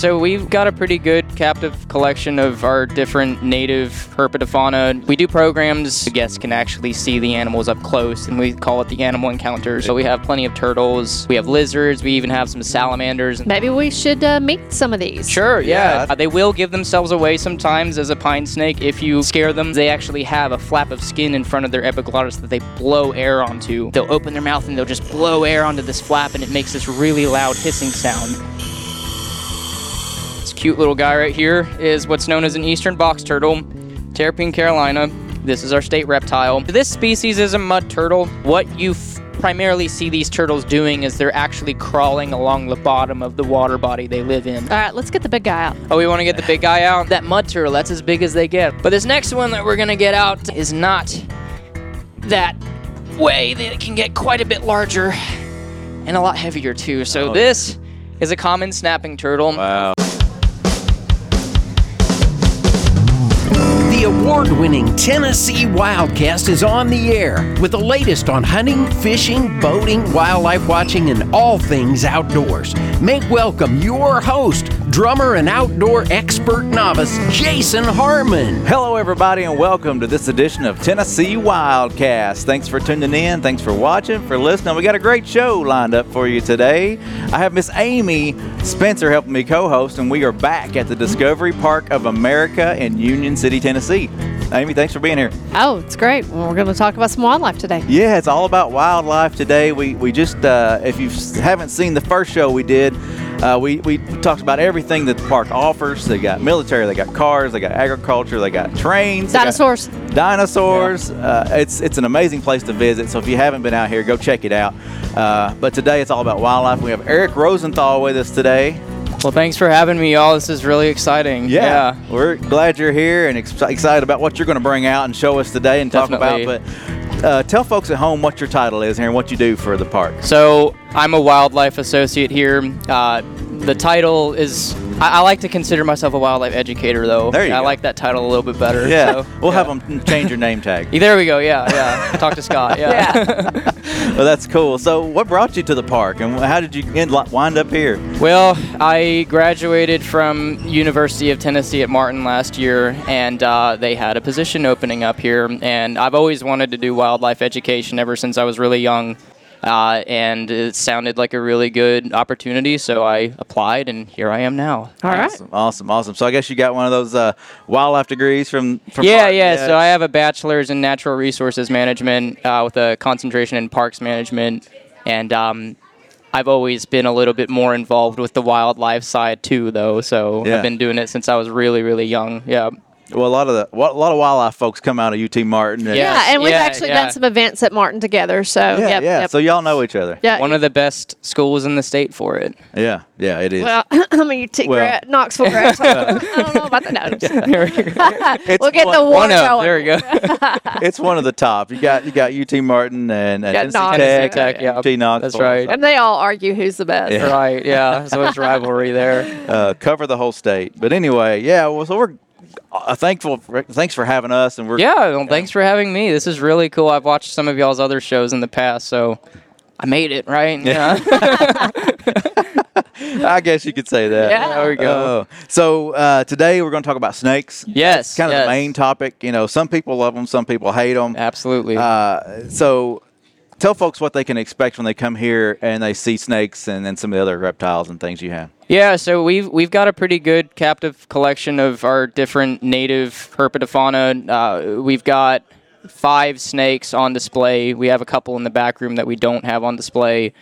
so we've got a pretty good captive collection of our different native herpetofauna. We do programs, the guests can actually see the animals up close, and we call it the animal encounters. So we have plenty of turtles, we have lizards, we even have some salamanders. Maybe we should uh, meet some of these. Sure, yeah. Yeah. Uh, they will give themselves away sometimes as a pine snake if you scare them. They actually have a flap of skin in front of their epiglottis that they blow air onto. They'll open their mouth and they'll just blow air onto this flap, and it makes this really loud hissing sound. This cute little guy right here is what's known as an eastern box turtle, Terrapene carolina. This is our state reptile. This species is a mud turtle. What you f- primarily see these turtles doing is they're actually crawling along the bottom of the water body they live in. All right, let's get the big guy out. Oh, we want to get the big guy out? That mud turtle, that's as big as they get. But this next one that we're going to get out is not that way. They can get quite a bit larger and a lot heavier too. So Oh. this is a common snapping turtle. Wow. Award winning Tennessee Wildcast is on the air with the latest on hunting, fishing, boating, wildlife watching, and all things outdoors. Make welcome your host, drummer and outdoor expert novice, Jason Harmon. Hello, everybody, and welcome to this edition of Tennessee Wildcast. Thanks for tuning in. Thanks for watching, for listening. We got a great show lined up for you today. I have Miss Amy Spencer helping me co host, and we are back at the Discovery Park of America in Union City, Tennessee. Amy, thanks for being here. Oh, it's great. Well, we're going to talk about some wildlife today. Yeah, it's all about wildlife today. We we just uh, if you haven't seen the first show we did, uh, we we talked about everything that the park offers. They got military, they got cars, they got agriculture, they got trains, they got Dinosaurs. dinosaurs. Uh, it's it's an amazing place to visit. So if you haven't been out here, go check it out. Uh, but today it's all about wildlife. We have Eric Rosenthal with us today. Well, thanks for having me, y'all. This is really exciting. Yeah. We're glad you're here and ex- excited about what you're going to bring out and show us today and talk Definitely. about. But uh, tell folks at home what your title is here and what you do for the park. So I'm a wildlife associate here. Uh, the title is. I, I like to consider myself a wildlife educator, though. There you I go. like that title a little bit better. Yeah, so, we'll yeah. have them change your name tag. There we go. Yeah, yeah. Talk to Scott. Yeah. Well, that's cool. So, what brought you to the park, and how did you end, wind up here? well, I graduated from University of Tennessee at Martin last year, and uh, they had a position opening up here. And I've always wanted to do wildlife education ever since I was really young. Uh, and it sounded like a really good opportunity, so I applied, and here I am now. All right. Awesome, awesome, awesome. So, I guess you got one of those uh, wildlife degrees from from. Yeah, Martin, yeah. So I have a bachelor's in natural resources management uh, with a concentration in parks management, and um, I've always been a little bit more involved with the wildlife side too, though. So Yeah. I've been doing it since I was really, really young. Yeah. Well, a lot of the a lot of wildlife folks come out of UT Martin. and- Yeah. Yeah, and we've yeah, actually yeah. done some events at Martin together. So, yeah, yep, yeah. yep. So y'all know each other. yeah. One of the best schools in the state for it. Yeah, yeah, it is. well, I'm a UT Well- grad, Knoxville grad. I don't know about the notes. It's we'll get one- the One up. going. There we go. it's one of the top. You got you got UT Martin and, and NC Knox. Tech, Tech, yeah. UT Knoxville. That's right. And they all argue who's the best. Yeah. right. Yeah. So it's rivalry there. uh, cover the whole state. But anyway, yeah. Well, so we're uh, thankful. For, thanks for having us, and we're Yeah. Well, thanks for having me. This is really cool. I've watched some of y'all's other shows in the past, so I made it, right? Yeah. I guess you could say that. Yeah. There we go. Oh. so uh, today we're going to talk about snakes. Yes. Kind of yes. the main topic. You know, some people love them, some people hate them. Absolutely. Uh, so tell folks what they can expect when they come here and they see snakes and then some of the other reptiles and things you have. Yeah, so we've we've got a pretty good captive collection of our different native herpetofauna. Uh, we've got five snakes on display. We have a couple in the back room that we don't have on display,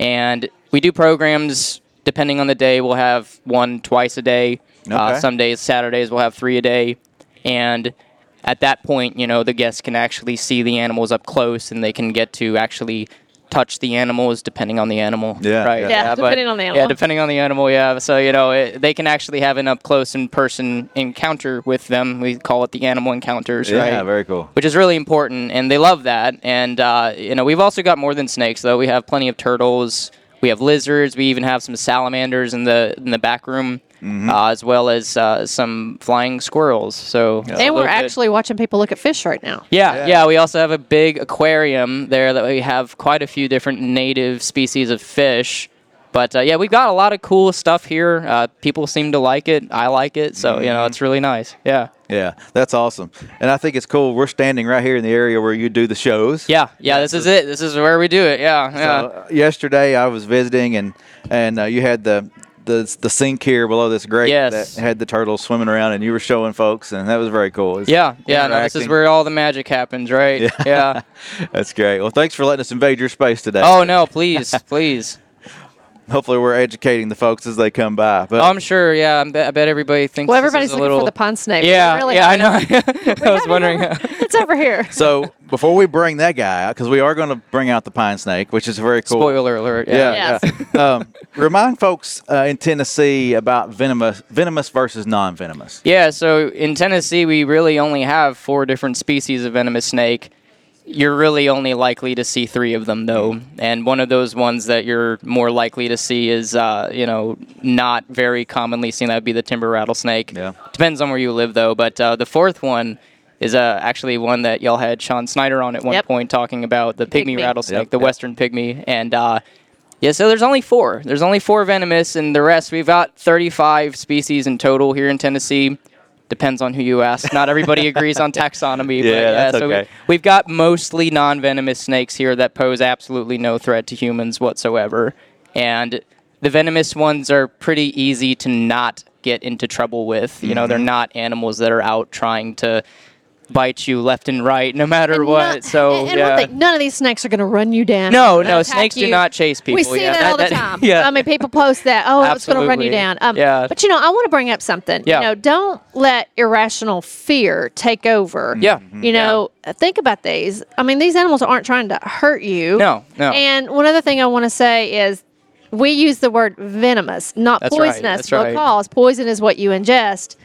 and we do programs depending on the day. We'll have one twice a day. Uh, Okay. some days, Saturdays, we'll have three a day, and at that point, you know, the guests can actually see the animals up close, and they can get to actually touch the animals depending on the animal. Yeah, right. yeah. Yeah, but- depending on the animal. Yeah, depending on the animal, yeah. So you know, it, they can actually have an up close and person encounter with them. We call it the animal encounters, Yeah, right? very cool. Which is really important, and they love that. And uh, you know, we've also got more than snakes, though. We have plenty of turtles. We have lizards. We even have some salamanders in the in the back room, Mm-hmm. uh, as well as uh, some flying squirrels. So it's a And we're bit- actually watching people look at fish right now. yeah, Yeah. yeah, We also have a big aquarium there that we have quite a few different native species of fish. But uh, yeah, we've got a lot of cool stuff here. Uh, people seem to like it. I like it. So you know, it's really nice. Yeah. Yeah, that's awesome. And I think it's cool. We're standing right here in the area where you do the shows. Yeah. Yeah. This is it. This is where we do it. Yeah. Yeah. So, uh, yesterday I was visiting and and uh, you had the the the sink here below this grate Yes. that had the turtles swimming around and you were showing folks and that was very cool. It's yeah. Yeah. No, this is where all the magic happens, right? Yeah. yeah. That's great. Well, thanks for letting us invade your space today. Oh no, please, please. Hopefully, we're educating the folks as they come by. But I'm sure. Yeah, I bet, I bet everybody thinks. Well, this everybody's is a looking little, for the pond snake. Yeah, Really yeah, I know. I was wondering. It's over here. so before we bring that guy out, because we are going to bring out the pine snake, which is very cool. Spoiler alert. Yeah, Yeah. Yes. yeah. um, remind folks uh, in Tennessee about venomous, venomous versus non-venomous. Yeah, so in Tennessee, we really only have four different species of venomous snake. You're really only likely to see three of them, though. And one of those ones that you're more likely to see is, uh, you know, not very commonly seen. That would be the timber rattlesnake. Yeah. Depends on where you live, though. But uh, the fourth one is uh, actually one that y'all had Sean Snyder on at one Yep. point talking about the pygmy, Pygmy. rattlesnake, Yep, the yep. western pygmy. And uh, yeah, so there's only four. There's only four venomous, and the rest we've got 35 species in total here in Tennessee. Depends on who you ask. Not everybody agrees on taxonomy. but Yeah, yeah, that's so we- okay. we've got mostly non-venomous snakes here that pose absolutely no threat to humans whatsoever, and the venomous ones are pretty easy to not get into trouble with. You know, Mm-hmm. they're not animals that are out trying to bite you left and right, no matter And what. not- so and, and yeah. thing, none of these snakes are going to run you down. No, no, snakes do not chase people. We see Yeah, that, that- all the that- time. yeah. I mean, people post that. Oh, it's going to run you down. Um, Yeah. But you know, I want to bring up something. Yeah. You know, don't let irrational fear take over. Yeah. You know, think about these. I mean, these animals aren't trying to hurt you. No, no. And one other thing I want to say is. We use the word venomous, not That's right, poisonous, right. because poison is what you ingest,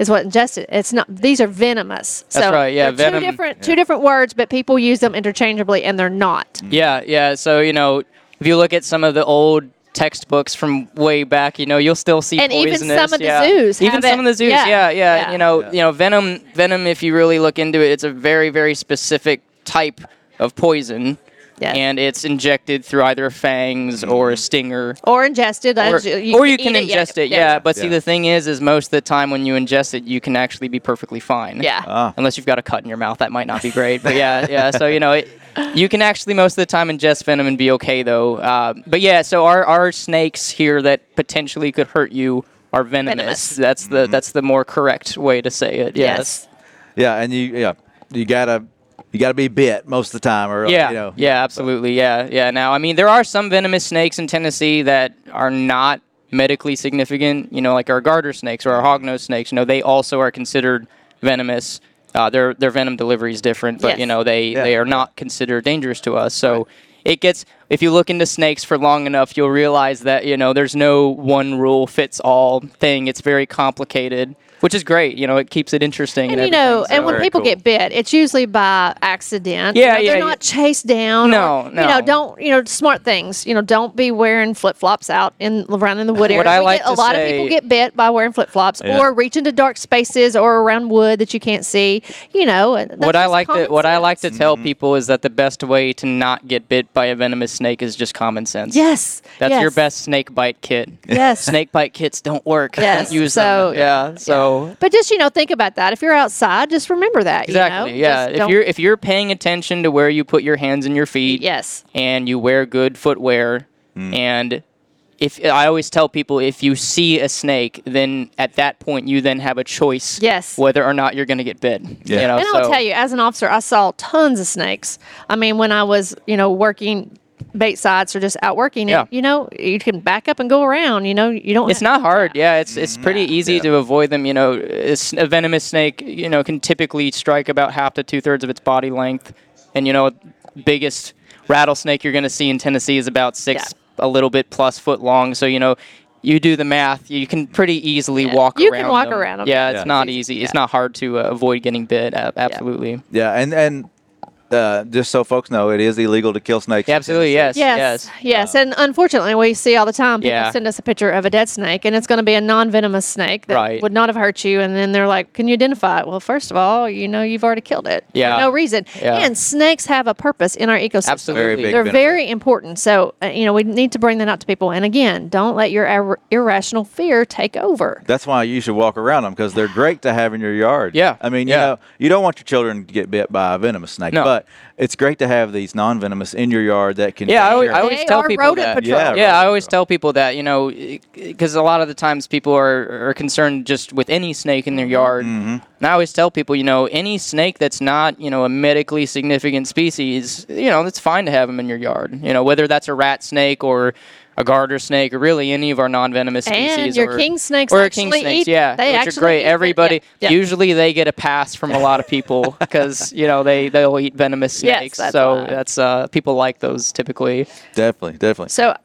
is what ingested. It's not. These are venomous. That's so right, yeah, they're venom- two different, two different words, but people use them interchangeably, and they're not. Mm. Yeah, yeah. So you know, if you look at some of the old textbooks from way back, you know, you'll still see And even some of the yeah. zoos Even have some it. of the zoos, Yeah, yeah, yeah. yeah. You know, you know, venom, venom. If you really look into it, it's a very, very specific type of poison. Yes. And it's injected through either fangs or a stinger. or ingested. Or, as or you can eat ingest it, yeah. But see, the thing is, is most of the time when you ingest it, you can actually be perfectly fine. Yeah. Ah. Unless you've got a cut in your mouth, that might not be great. But yeah, yeah. So you know, it, you can actually most of the time ingest venom and be okay though. Uh, but yeah, so our our snakes here that potentially could hurt you are venomous. Venomous. That's the that's the more correct way to say it. Yes. Yes. Yeah, and you yeah you gotta you gotta be bit most of the time, or Yeah, you know. yeah, absolutely, yeah, yeah. Now, I mean, there are some venomous snakes in Tennessee that are not medically significant. You know, like our garter snakes or our hognose snakes. You know, they also are considered venomous. Uh, their their venom delivery is different, but Yes. you know they Yeah. they are not considered dangerous to us. So. It gets if you look into snakes for long enough, you'll realize that you know there's no one rule fits all thing. It's very complicated, which is great. You know, it keeps it interesting. And And, you know, everything, and when Very people cool. get bit, it's usually by accident. Yeah, You know, yeah, They're yeah. not chased down. No, or, You know, don't you know smart things. You know, don't be wearing flip flops out in around in the wood area. What I We like get, a to lot of people get bit by wearing flip flops Yeah. or reach into dark spaces or around wood that you can't see. You know, that's what I like to common what I like to sense. tell mm-hmm. people is that the best way to not get bit by a venomous snake is just common sense. Yes, That's your best snake bite kit. Yes. snake bite kits don't work. Yes, use so- them. Yeah. So But just you know, think about that. If you're outside, just remember that. exactly. You know? yeah. Just If don't- you're if you're paying attention to where you put your hands and your feet. yes, And you wear good footwear, hmm. and if I always tell people, if you see a snake, then at that point you then have a choice. Yes. Whether or not you're going to get bit. Yeah. You know, And I'll so- tell you, as an officer, I saw tons of snakes. I mean, when I was, you know, working bait sites or just out working, Yeah. it, you know, you can back up and go around. You know, you don't. It's not hard. Yeah, it's it's pretty easy Yeah. to avoid them. You know, A venomous snake, you know, can typically strike about half to two thirds of its body length, and you know, biggest rattlesnake you're going to see in Tennessee is about six, a little bit plus foot long. So you know. You do the math. You can pretty easily Yeah. walk You around. You can walk around them. around 'em. Yeah, it's Yeah. not easy. It's not hard to uh, avoid getting bit. a- Absolutely. Yeah, and and uh, just so folks know, it is illegal to kill snakes. in Absolutely, Tennessee. yes. Yes, yes, and unfortunately, we see all the time people Yeah. send us a picture of a dead snake, and it's going to be a non-venomous snake that Right. would not have hurt you, and then they're like, "Can you identify it?" Well, first of all, you know you've already killed it. for Yeah. no reason. Yeah. And snakes have a purpose in our ecosystem. Absolutely. Very big They're benefit. very important. So uh, you know we need to bring that out to people. And again, don't let your ir- irrational fear take over. That's why you should walk around them because they're great to have in your yard. Yeah, I mean, you yeah. know, you don't want your children to get bit by a venomous snake, No. but it's great to have these non-venomous in your yard that can. Yeah, I always, I always tell people rodent that. patrol. Yeah, Yeah, I always tell people that you know, because a lot of the times people are, are concerned just with any snake in their yard. Mm-hmm. And I always tell people, you know, any snake that's not you know a medically significant species, you know, it's fine to have them in your yard. You know, whether that's a rat snake or a garter snake or really any of our non-venomous species. And your or, king snakes or king snakes, eat- yeah, they which are great. eat it, Everybody yeah, yeah. usually they get a pass from a lot of people because you know they they'll eat venomous Yes, snakes. that's so why. that's uh, people like those typically. Definitely, definitely. So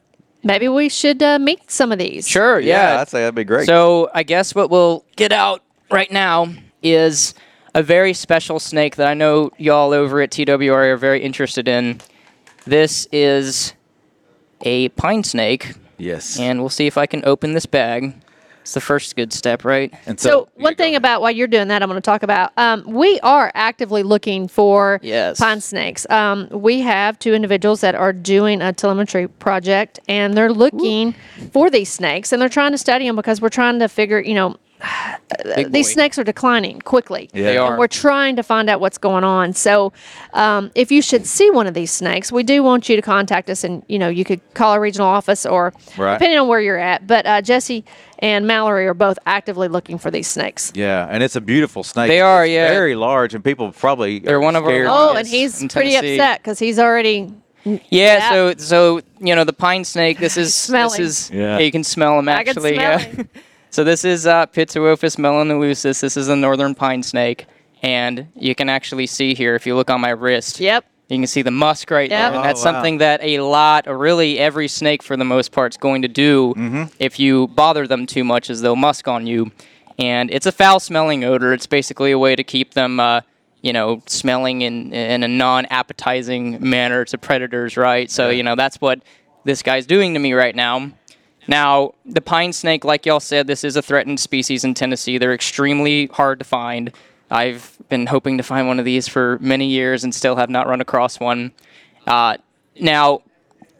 maybe we should uh, meet some of these. Sure, yeah. I'd say that'd be great. So I guess what we'll get out right now is a very special snake that I know y'all over at TWR are very interested in. This is a pine snake, yes. and we'll see if I can open this bag. It's the first good step, right? And So, yeah, one thing about while you're doing that, I'm going to talk about. Um, we are actively looking for Yes. pine snakes. Um, we have two individuals that are doing a telemetry project, and they're looking for these snakes, and they're trying to study them because we're trying to figure, you know, Big these boy. snakes are declining quickly. Yeah. They are. And we're trying to find out what's going on. So, um, if you should see one of these snakes, we do want you to contact us, and you know you could call our regional office or Right. depending on where you're at. But uh, Jesse and Mallory are both actively looking for these snakes. Yeah, and it's a beautiful snake. They are, It's yeah. Very large, and people probably They're are one of our scared. Oh, and he's pretty Tennessee. upset because he's already. Yeah, Yeah. so so you know the pine snake. This is this is Yeah. you can smell them I can actually. smell yeah. him. so this is uh, Pituophis melanoleucus. This is a northern pine snake, and you can actually see here if you look on my wrist. Yep. You can see the musk right Yep. there, and Oh, that's wow. something that a lot, or really every snake for the most part, is going to do Mm-hmm. if you bother them too much, is they'll musk on you, and it's a foul-smelling odor. It's basically a way to keep them, uh, you know, smelling in in a non-appetizing manner to predators, right? So you know that's what this guy's doing to me right now. Now, the pine snake, like y'all said, this is a threatened species in Tennessee. They're extremely hard to find. I've been hoping to find one of these for many years and still have not run across one. Uh, now,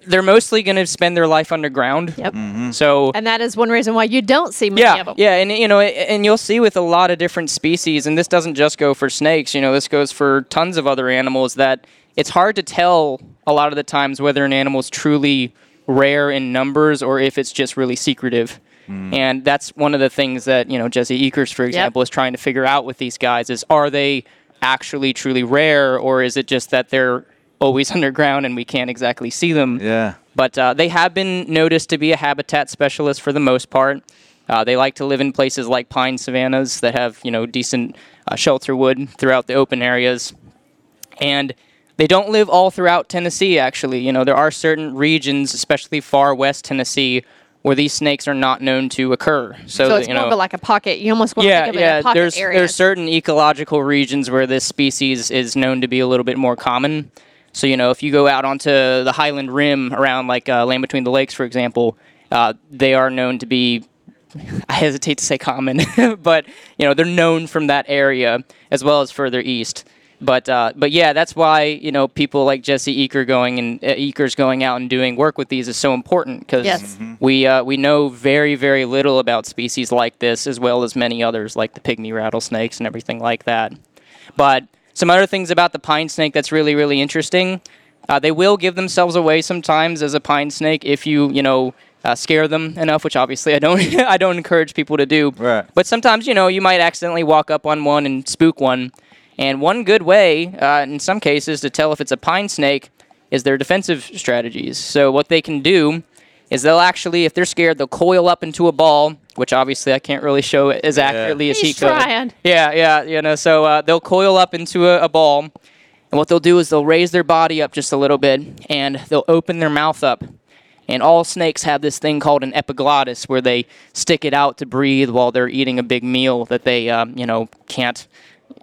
they're mostly going to spend their life underground. Yep. So, And that is one reason why you don't see many yeah, of them. yeah, and you know, and you'll see with a lot of different species, and this doesn't just go for snakes. You know, this goes for tons of other animals. That it's hard to tell a lot of the times whether an animal is truly rare in numbers or if it's just really secretive. And that's one of the things that you know Jesse Eakers, for example, is trying to figure out with these guys: is are they actually truly rare, or is it just that they're always underground and we can't exactly see them? Yeah. But uh, they have been noticed to be a habitat specialist for the most part. Uh, they like to live in places like pine savannas that have, you know, decent uh, shelter wood throughout the open areas. And they don't live all throughout Tennessee, actually. You know, there are certain regions, especially far west Tennessee, where these snakes are not known to occur. So, So it's you more know, of a, like a pocket. You almost want to yeah, think of it yeah. as pocket There's areas. there's certain ecological regions where this species is known to be a little bit more common. So you know, if you go out onto the Highland Rim around like uh, Land Between the Lakes, for example, uh, they are known to be. I hesitate to say common, but you know they're known from that area as well as further east. But uh, but yeah, that's why you know people like Jesse Eaker going and uh, Eaker's going out and doing work with these is so important because Yes. we uh, we know very very little about species like this as well as many others like the pygmy rattlesnakes and everything like that. But some other things about the pine snake that's really really interesting. Uh, they will give themselves away sometimes as a pine snake if you you know uh, scare them enough, which obviously I don't I don't encourage people to do. Right. But sometimes you know you might accidentally walk up on one and spook one. And one good way, uh, in some cases, to tell if it's a pine snake is their defensive strategies. So what they can do is they'll actually, if they're scared, they'll coil up into a ball, which obviously I can't really show as accurately as he He's could. trying. Yeah, yeah, you know. So uh, they'll coil up into a, a ball, and what they'll do is they'll raise their body up just a little bit, and they'll open their mouth up. And all snakes have this thing called an epiglottis, where they stick it out to breathe while they're eating a big meal that they, um, you know, can't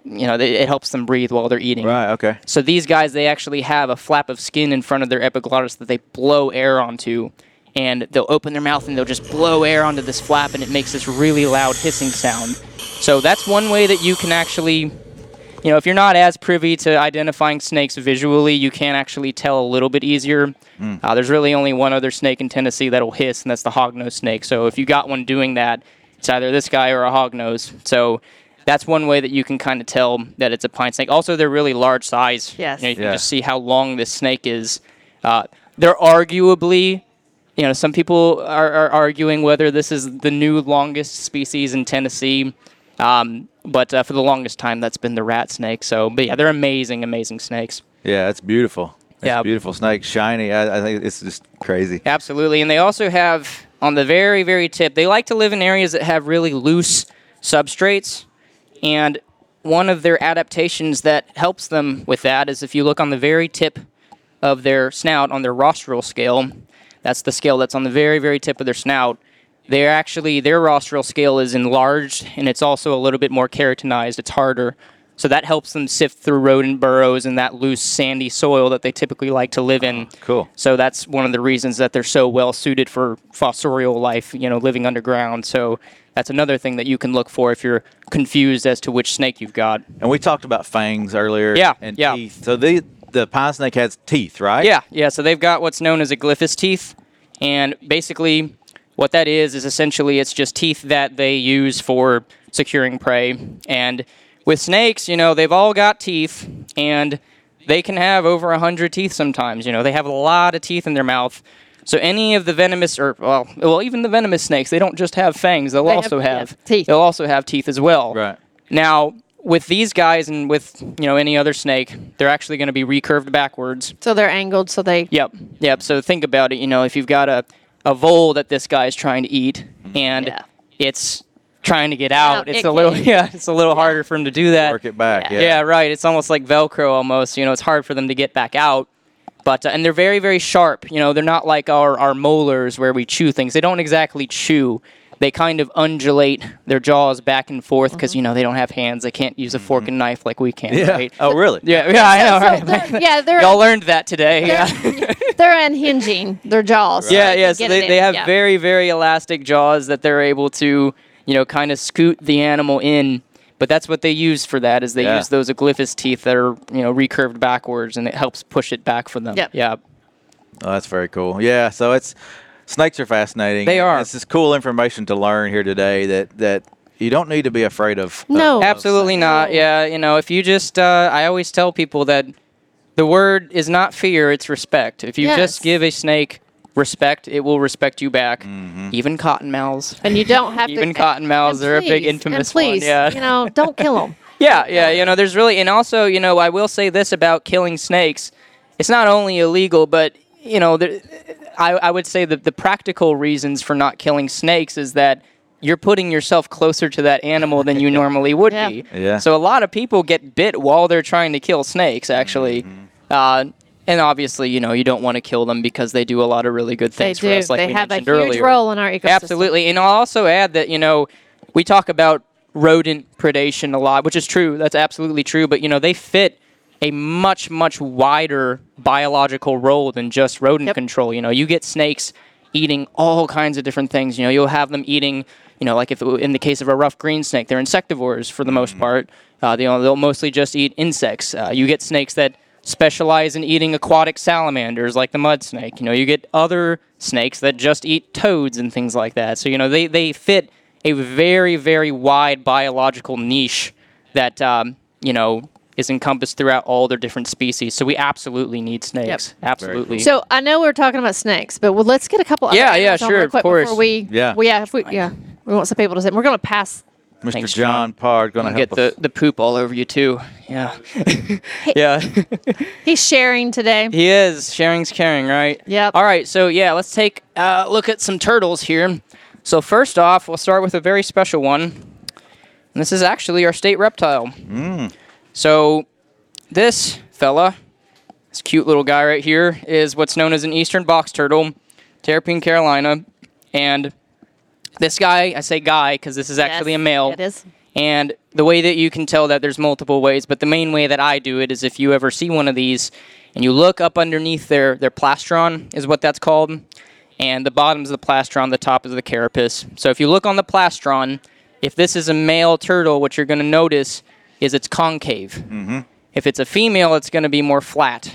you know, they, it helps them breathe while they're eating. Right. Okay. So these guys, they actually have a flap of skin in front of their epiglottis that they blow air onto, and they'll open their mouth and they'll just blow air onto this flap, and it makes this really loud hissing sound. So that's one way that you can actually, you know, if you're not as privy to identifying snakes visually, you can actually tell a little bit easier. Uh, there's really only one other snake in Tennessee that'll hiss, and that's the hognose snake. So if you got one doing that, it's either this guy or a hognose. So that's one way that you can kind of tell that it's a pine snake. Also, they're really large size. Yes. You, know, you can just see how long this snake is. Uh, they're arguably, you know, some people are, are arguing whether this is the new longest species in Tennessee. Um, but uh, for the longest time, that's been the rat snake. So, but yeah, they're amazing, amazing snakes. Yeah, it's beautiful. It's Yeah. beautiful snake, shiny. I, I think it's just crazy. Absolutely. And they also have on the very, very tip, they like to live in areas that have really loose substrates. And one of their adaptations that helps them with that is if you look on the very tip of their snout on their rostral scale, that's the scale that's on the very, very tip of their snout. They're actually, their rostral scale is enlarged and it's also a little bit more keratinized. It's harder. So that helps them sift through rodent burrows and that loose, sandy soil that they typically like to live in. Ah, cool. So that's one of the reasons that they're so well suited for fossorial life, you know, living underground. So that's another thing that you can look for if you're confused as to which snake you've got. And we talked about fangs earlier. Yeah, And yeah. teeth. So the the pine snake has teeth, right? Yeah, yeah. So they've got what's known as aglyphous teeth, and basically, what that is is essentially it's just teeth that they use for securing prey. And with snakes, you know, they've all got teeth, and they can have over a hundred teeth sometimes. You know, they have a lot of teeth in their mouth. So any of the venomous, or well, well, even the venomous snakes, they don't just have fangs. They'll They also yeah, have teeth. They'll also have teeth as well. Right. Now, with these guys and with you know any other snake, they're actually going to be recurved backwards. So they're angled so they Yep, yep. So think about it. You know, if you've got a, a vole that this guy's trying to eat, mm-hmm. and Yeah. it's trying to get out, Out, it's it a little can- yeah, it's a little harder for him to do that. Work it back. Yeah. Yeah. right. It's almost like Velcro almost. You know, it's hard for them to get back out. But uh, and they're very very sharp. You know, they're not like our our molars where we chew things. They don't exactly chew. They kind of undulate their jaws back and forth because you know they don't have hands. They can't use a fork and knife like we can. Mm-hmm. Yeah. Right? Oh, really? Yeah, yeah, I know, So right? they're- yeah, they're Y'all learned that today. Yeah. they're, they're unhinging their jaws. so Yeah, they yeah. So they, they have Yeah. very, very elastic jaws that they're able to, you know, kind of scoot the animal in. But that's what they use for that is they Yeah. use those aglyphous teeth that are, you know, recurved backwards and it helps push it back for them. Yep. Yeah. Oh, that's very cool. Yeah. So it's snakes are fascinating. They are. It's just cool information to learn here today that that you don't need to be afraid of. No. of Absolutely snakes. not. Yeah, you know, if you just, uh, I always tell people that the word is not fear, it's respect. If you Yes. just give a snake respect, it will respect you back. Mm-hmm. Even cottonmouths. And you don't have to. Even cottonmouths and are a big please- infamous and please, one. Yeah. You know, don't kill them. Yeah, yeah, you know, there's really, and also, you know, I will say this about killing snakes: it's not only illegal, but you know, there, I, I would say that the practical reasons for not killing snakes is that you're putting yourself closer to that animal than you normally would Yeah. be. Yeah. So a lot of people get bit while they're trying to kill snakes, actually. Mm-hmm. Uh, and obviously, you know, you don't want to kill them because they do a lot of really good things They things do. for us, like they we have a huge earlier. role in our ecosystem. Absolutely. And I'll also add that, you know, we talk about rodent predation a lot, which is true. That's absolutely true. But, you know, they fit a much, much wider biological role than just rodent Yep. control. You know, you get snakes eating all kinds of different things. You know, you'll have them eating, you know, like if in the case of a rough green snake, they're insectivores for the most part. Uh, they, they'll mostly just eat insects. Uh, you get snakes that specialize in eating aquatic salamanders like the mud snake. You know, you get other snakes that just eat toads and things like that. So, you know, they, they fit a very, very wide biological niche that, um, you know, is encompassed throughout all their different species. So we absolutely need snakes. Absolutely. So I know we're talking about snakes, but well, let's get a couple. Other Yeah, yeah, sure, of course. Before we, Yeah. well, yeah, if we, yeah, we want some people to say. We're going to pass. Mr. Thanks, John John. Pard going to get help the, us. the poop all over you too. Yeah. yeah. He's sharing today. he is. Sharing's caring, right? Yep. All right. So yeah, let's take a look at some turtles here. So first off, we'll start with a very special one. And this is actually our state reptile. Mm. So this fella, this cute little guy right here, is what's known as an eastern box turtle, Terrapene Carolina. And this guy, I say guy because this is actually Yes, a male. It is. And the way that you can tell that there's multiple ways, but the main way that I do it is if you ever see one of these and you look up underneath their their plastron is what that's called, and the bottom bottom's the plastron, the top is the carapace. So if you look on the plastron, if this is a male turtle, what you're going to notice is it's concave. Mm-hmm. If it's a female, it's going to be more flat.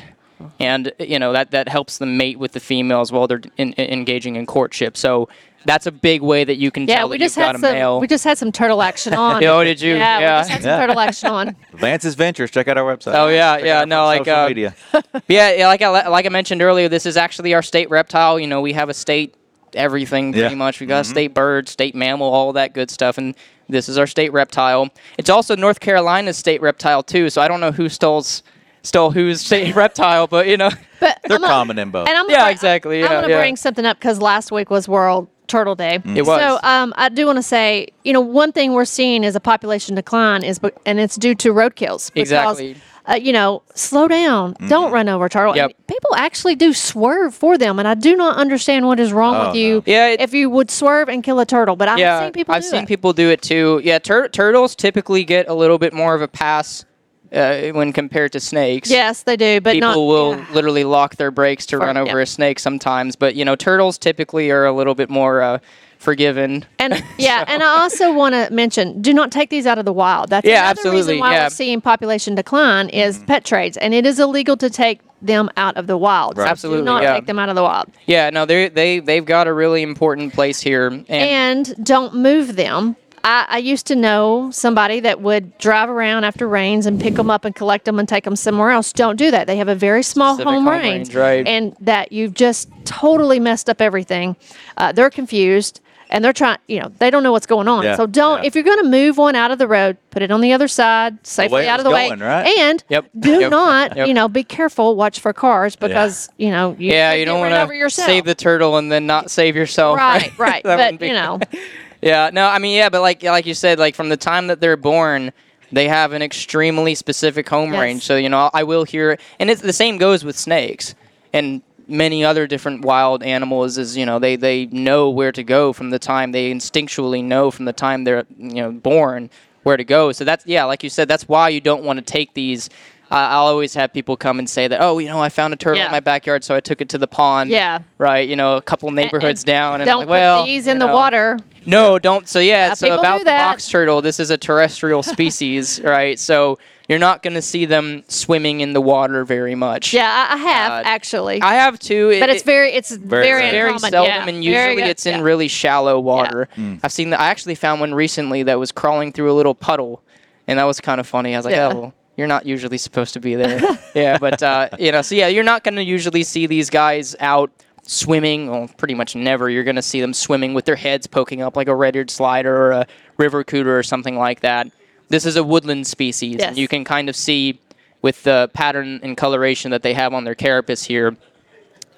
And you know that that helps them mate with the females while they're in, in- engaging in courtship. So that's a big way that you can Yeah, tell we that just you've got had a some. male. We just had some turtle action on. Oh, did you? Yeah, Yeah. we just had some Yeah. turtle action on. Vance's Ventures. Check out our website. Oh, yeah, Check yeah, no, like, uh, media. Yeah, yeah, like I like I mentioned earlier, this is actually our state reptile. You know, we have a state everything pretty Yeah. Mm-hmm. much. We got a state bird, state mammal, all that good stuff, and this is our state reptile. It's also North Carolina's state reptile too. So I don't know who stole stole whose state reptile, but you know, But They're I'm gonna- common in both. And I'm Yeah, gonna- exactly, I'm yeah, going to yeah. bring something up because last week was World Turtle Day. It was. So um, I do want to say, you know, one thing we're seeing is a population decline is, be- and it's due to roadkills. because, Exactly. Uh, you know, slow down. Don't run over a turtle. Yep. And people actually do swerve for them, and I do not understand what is wrong Oh, with you. no. Yeah, it- if you would swerve and kill a turtle, but I've seen people. I've do seen it. people do it too. Yeah, tur- turtles typically get a little bit more of a pass uh, when compared to snakes. Yes, they do, but people not. will yeah. literally lock their brakes to For- run over yeah. a snake sometimes. But you know, turtles typically are a little bit more uh, forgiven. And yeah, and I also want to mention: do not take these out of the wild. That's Yeah, another absolutely, reason why yeah. we're seeing population decline is pet trades, and it is illegal to take them out of the wild. So Absolutely, do not yeah. take them out of the wild, Yeah, no, they they they've got a really important place here, and, and don't move them. I, I used to know somebody that would drive around after rains and pick them up and collect them and take them somewhere else. Don't do that. They have a very small home, home range, range, right. and that you've just totally messed up everything. Uh, they're confused. And they're trying, you know, they don't know what's going on. Yeah, So don't, yeah. if you're going to move one out of the road, put it on the other side, safely out of the going, way. right? And Yep, do yep, not, yep. you know, be careful, watch for cars because, you know, you yeah, you don't want to save the turtle and then not save yourself. Right, right. But, be- you know, Yeah, no, I mean, yeah, but like like you said, like from the time that they're born, they have an extremely specific home Yes. range. So you know, I will hear, and it's the same goes with snakes and many other different wild animals. Is you know, they they know where to go from the time they instinctually know from the time they're you know born where to go. So that's yeah, like you said, that's why you don't want to take these. I I'll always have people come and say that, oh, you know, I found a turtle Yeah. in my backyard, so I took it to the pond. Yeah. Right. You know, a couple neighborhoods down, and don't I'm like, well, put these in you the know. water. No, don't. So yeah, Yeah, so about the that. box turtle, this is a terrestrial species, right? So you're not going to see them swimming in the water very much. Yeah, I, I have Uh, actually. I have too. It- but it's very, it's very, rare. very seldom, yeah. and usually it's in yeah. really shallow water. Mm. I've seen that. I actually found one recently that was crawling through a little puddle, and that was kind of funny. I was like, Yeah. oh. Well, you're not usually supposed to be there. yeah, but uh, you know, so yeah, you're not going to usually see these guys out swimming. Well, pretty much never. You're going to see them swimming with their heads poking up like a red-eared slider or a river cooter or something like that. This is a woodland species, Yes. and you can kind of see with the pattern and coloration that they have on their carapace here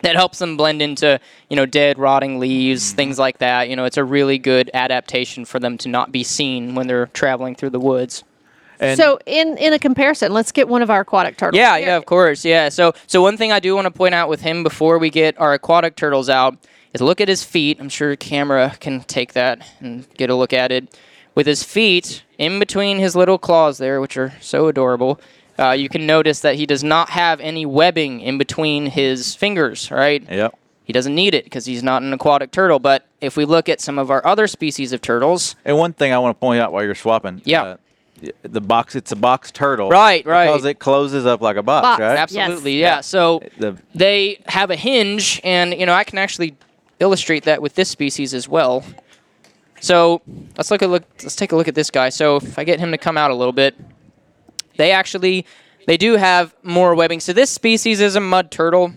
that helps them blend into you know dead rotting leaves things like that you know it's a really good adaptation for them to not be seen when they're traveling through the woods And so in in a comparison, let's get one of our aquatic turtles. yeah Here. yeah of course yeah so so one thing i do want to point out with him before we get our aquatic turtles out is look at his feet i'm sure camera can take that and get a look at it with his feet in between his little claws there which are so adorable uh, you can notice that he does not have any webbing in between his fingers right Yep. He doesn't need it because he's not an aquatic turtle. But if we look at some of our other species of turtles, And one thing I want to point out while you're swapping. Yeah. uh, the box, it's a box turtle. Right, right. Because it closes up like a box, Box, right? Yes. absolutely, yeah. So The, they have a hinge, and you know I can actually illustrate that with this species as well. So let's look at look. Let's take a look at this guy. So if I get him to come out a little bit, they actually they do have more webbing. So this species is a mud turtle.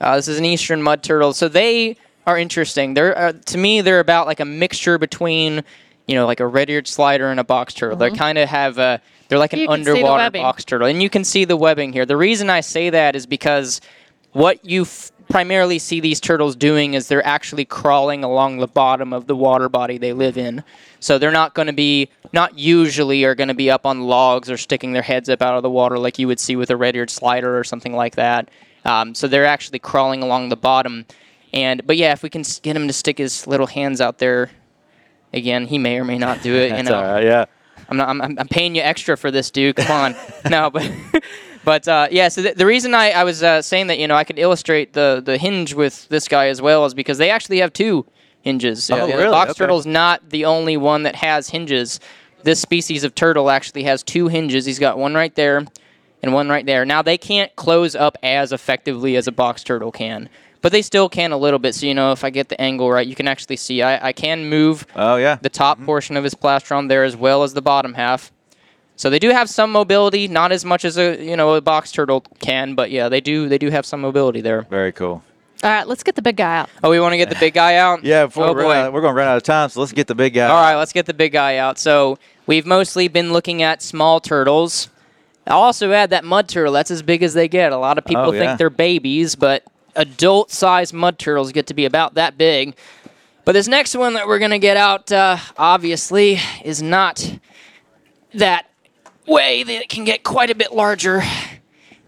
Uh, this is an eastern mud turtle. So they are interesting. They're uh, to me they're about like a mixture between you know like a red-eared slider and a box turtle. They kind of have a they're like an You underwater box turtle, and you can see the webbing here. The reason I say that is because what you f- primarily see these turtles doing is they're actually crawling along the bottom of the water body they live in. So they're not going to be, not usually are going to be up on logs or sticking their heads up out of the water like you would see with a red-eared slider or something like that. Um, so they're actually crawling along the bottom. And but yeah, if we can get him to stick his little hands out there, again, he may or may not do it. you that's know. all right, yeah. I'm not. I'm, I'm paying you extra for this, dude. Come on. no, but but uh, yeah. So the, the reason I, I was uh, saying that you know I could illustrate the the hinge with this guy as well is because they actually have two hinges. Oh, the really? Box Okay. turtle's not the only one that has hinges. This species of turtle actually has two hinges. He's got one right there and one right there. Now they can't close up as effectively as a box turtle can. But they still can a little bit. So, you know, if I get the angle right, you can actually see I, I can move Oh yeah. the top mm-hmm. portion of his plastron there as well as the bottom half. So they do have some mobility, not as much as a you know a box turtle can, but yeah, they do they do have some mobility there. Very cool. All right, let's get the big guy out. Oh, we want to get the big guy out. Yeah, before oh we run boy. out, we're going to run out of time, so let's get the big guy. All right, let's get the big guy out. So we've mostly been looking at small turtles. I'll also add that mud turtle. That's as big as they get. A lot of people Oh, yeah. think they're babies, but adult-sized mud turtles get to be about that big. But this next one that we're gonna get out, uh, obviously, is not that way. That can get quite a bit larger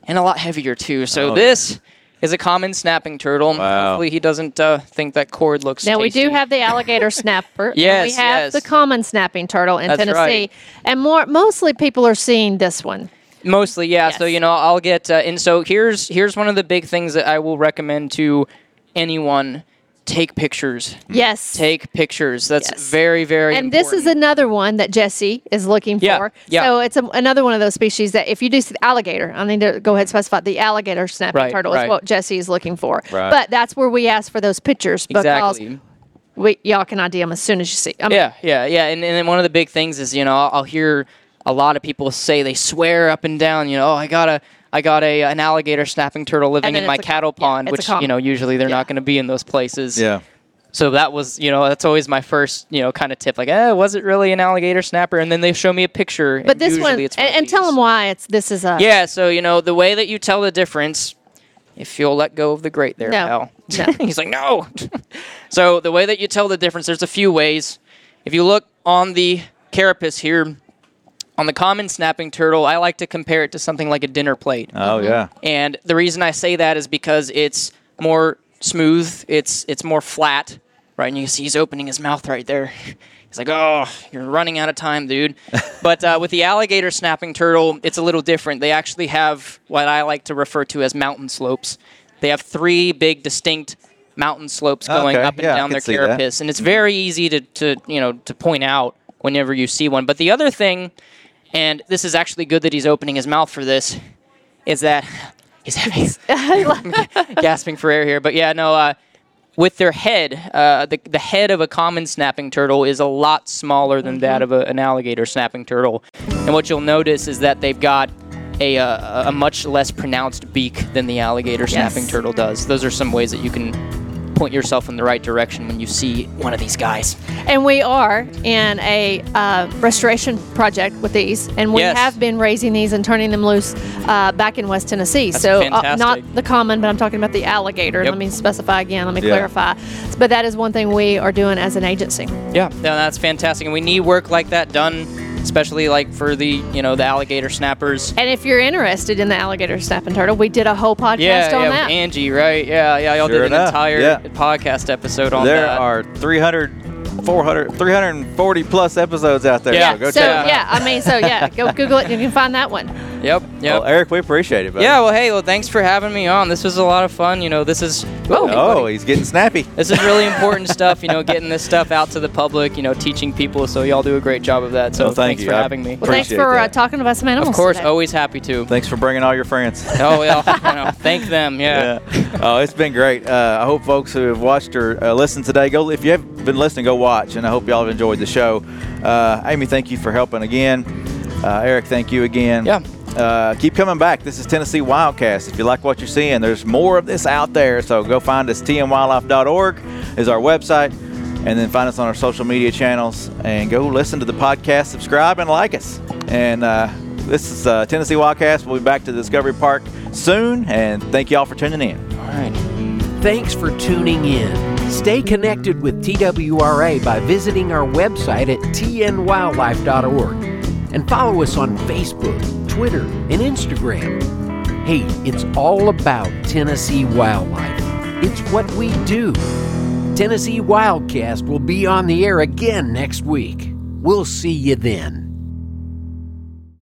and a lot heavier too. So Oh, this is a common snapping turtle. Wow. Hopefully, he doesn't uh, think that cord looks. Now we do have the alligator snapper. Yes, we have yes. the common snapping turtle in That's Tennessee, right. and more mostly people are seeing this one. Mostly, yeah. So you know, I'll get uh, and so here's here's one of the big things that I will recommend to anyone: take pictures. Yes. Take pictures. That's Yes. very very. and this is another one that Jesse is looking Yeah, for. yeah. So it's a, another one of those species that if you do see the alligator, I need to go ahead and specify the alligator snapping Right, turtle right. is what Jesse is looking for. Right. But that's where we ask for those pictures because exactly. we, y'all can ID them as soon as you see. I mean, Yeah, yeah, yeah. And, and then one of the big things is, you know, I'll, I'll hear a lot of people say they swear up and down, you know, oh, I got a, I got a an alligator snapping turtle living in my a- cattle pond, it's a which you know usually they're Yeah. not going to be in those places. Yeah. So that was, you know, that's always my first, you know, kind of tip. Like, eh, was it really an alligator snapper? And then they show me a picture. But and this one, it's and, and tell them why it's this is a Yeah, so you know the way that you tell the difference, if you'll let go of the grate there, No. pal. No. He's like, no. so the way that you tell the difference, there's a few ways. If you look on the carapace here, on the common snapping turtle, I like to compare it to something like a dinner plate. Oh yeah. And the reason I say that is because it's more smooth, it's it's more flat, right? And you can see he's opening his mouth right there. He's like, "Oh, you're running out of time, dude." but uh, with the alligator snapping turtle, it's a little different. They actually have what I like to refer to as mountain slopes. They have three big, distinct mountain slopes going Okay, up and yeah, down their see that. carapace, and it's very easy to, to you know to point out whenever you see one. But the other thing, and this is actually good that he's opening his mouth for this, is that he's heavy gasping for air here. But yeah, no, uh, with their head, uh, the, the head of a common snapping turtle is a lot smaller than that of a, an alligator snapping turtle. And what you'll notice is that they've got a, uh, a much less pronounced beak than the alligator snapping Yes. turtle does. Those are some ways that you can point yourself in the right direction when you see one of these guys. And we are in a uh, restoration project with these, and we Yes. have been raising these and turning them loose uh, back in West Tennessee. That's so uh, not the common, but I'm talking about the alligator. Yep. Let me specify again. Let me Yeah. clarify. But that is one thing we are doing as an agency. Yeah, no, that's fantastic, and we need work like that done, especially like for the you know the alligator snappers. And if you're interested in the alligator snapping turtle, we did a whole podcast Yeah, on yeah, that. with Angie, right? Yeah, yeah, y'all Sure did an enough, entire yeah. podcast episode on There that. There are 300, 400, 340 plus episodes out there. Yeah, So go so check it out. yeah, I mean, so yeah, go Google it and you can find that one. Yep, yep. Well, Eric, we appreciate it. Buddy. yeah, well, hey, well, thanks for having me on. This was a lot of fun. You know, this is Whoa, hey, Oh, he's getting snappy. this is really important stuff. You know, getting this stuff out to the public. You know, teaching people. So y'all do a great job of that. So Well, thank thanks you. for I- having me. Well, thanks for uh, talking about some animals. Of course, today. always happy to. Thanks for bringing all your friends. Oh well, you know, thank them. Yeah. Yeah. Oh, it's been great. Uh, I hope folks who have watched or uh, listened today go. If you have been listening, go watch, and I hope y'all have enjoyed the show. Uh, Amy, thank you for helping again. Uh, Eric, thank you again. Yeah. Uh, keep coming back. This is Tennessee Wildcast. If you like what you're seeing, there's more of this out there. So go find us. tnwildlife.org is our website, and then find us on our social media channels and go listen to the podcast, subscribe, and like us. And uh, this is uh, Tennessee Wildcast. We'll be back to Discovery Park soon, and thank y'all for tuning in. All right. Thanks for tuning in. Stay connected with TWRA by visiting our website at tnwildlife.org and follow us on Facebook, Twitter, and Instagram. Hey, it's all about Tennessee wildlife. It's what we do. Tennessee Wildcast will be on the air again next week. We'll see you then.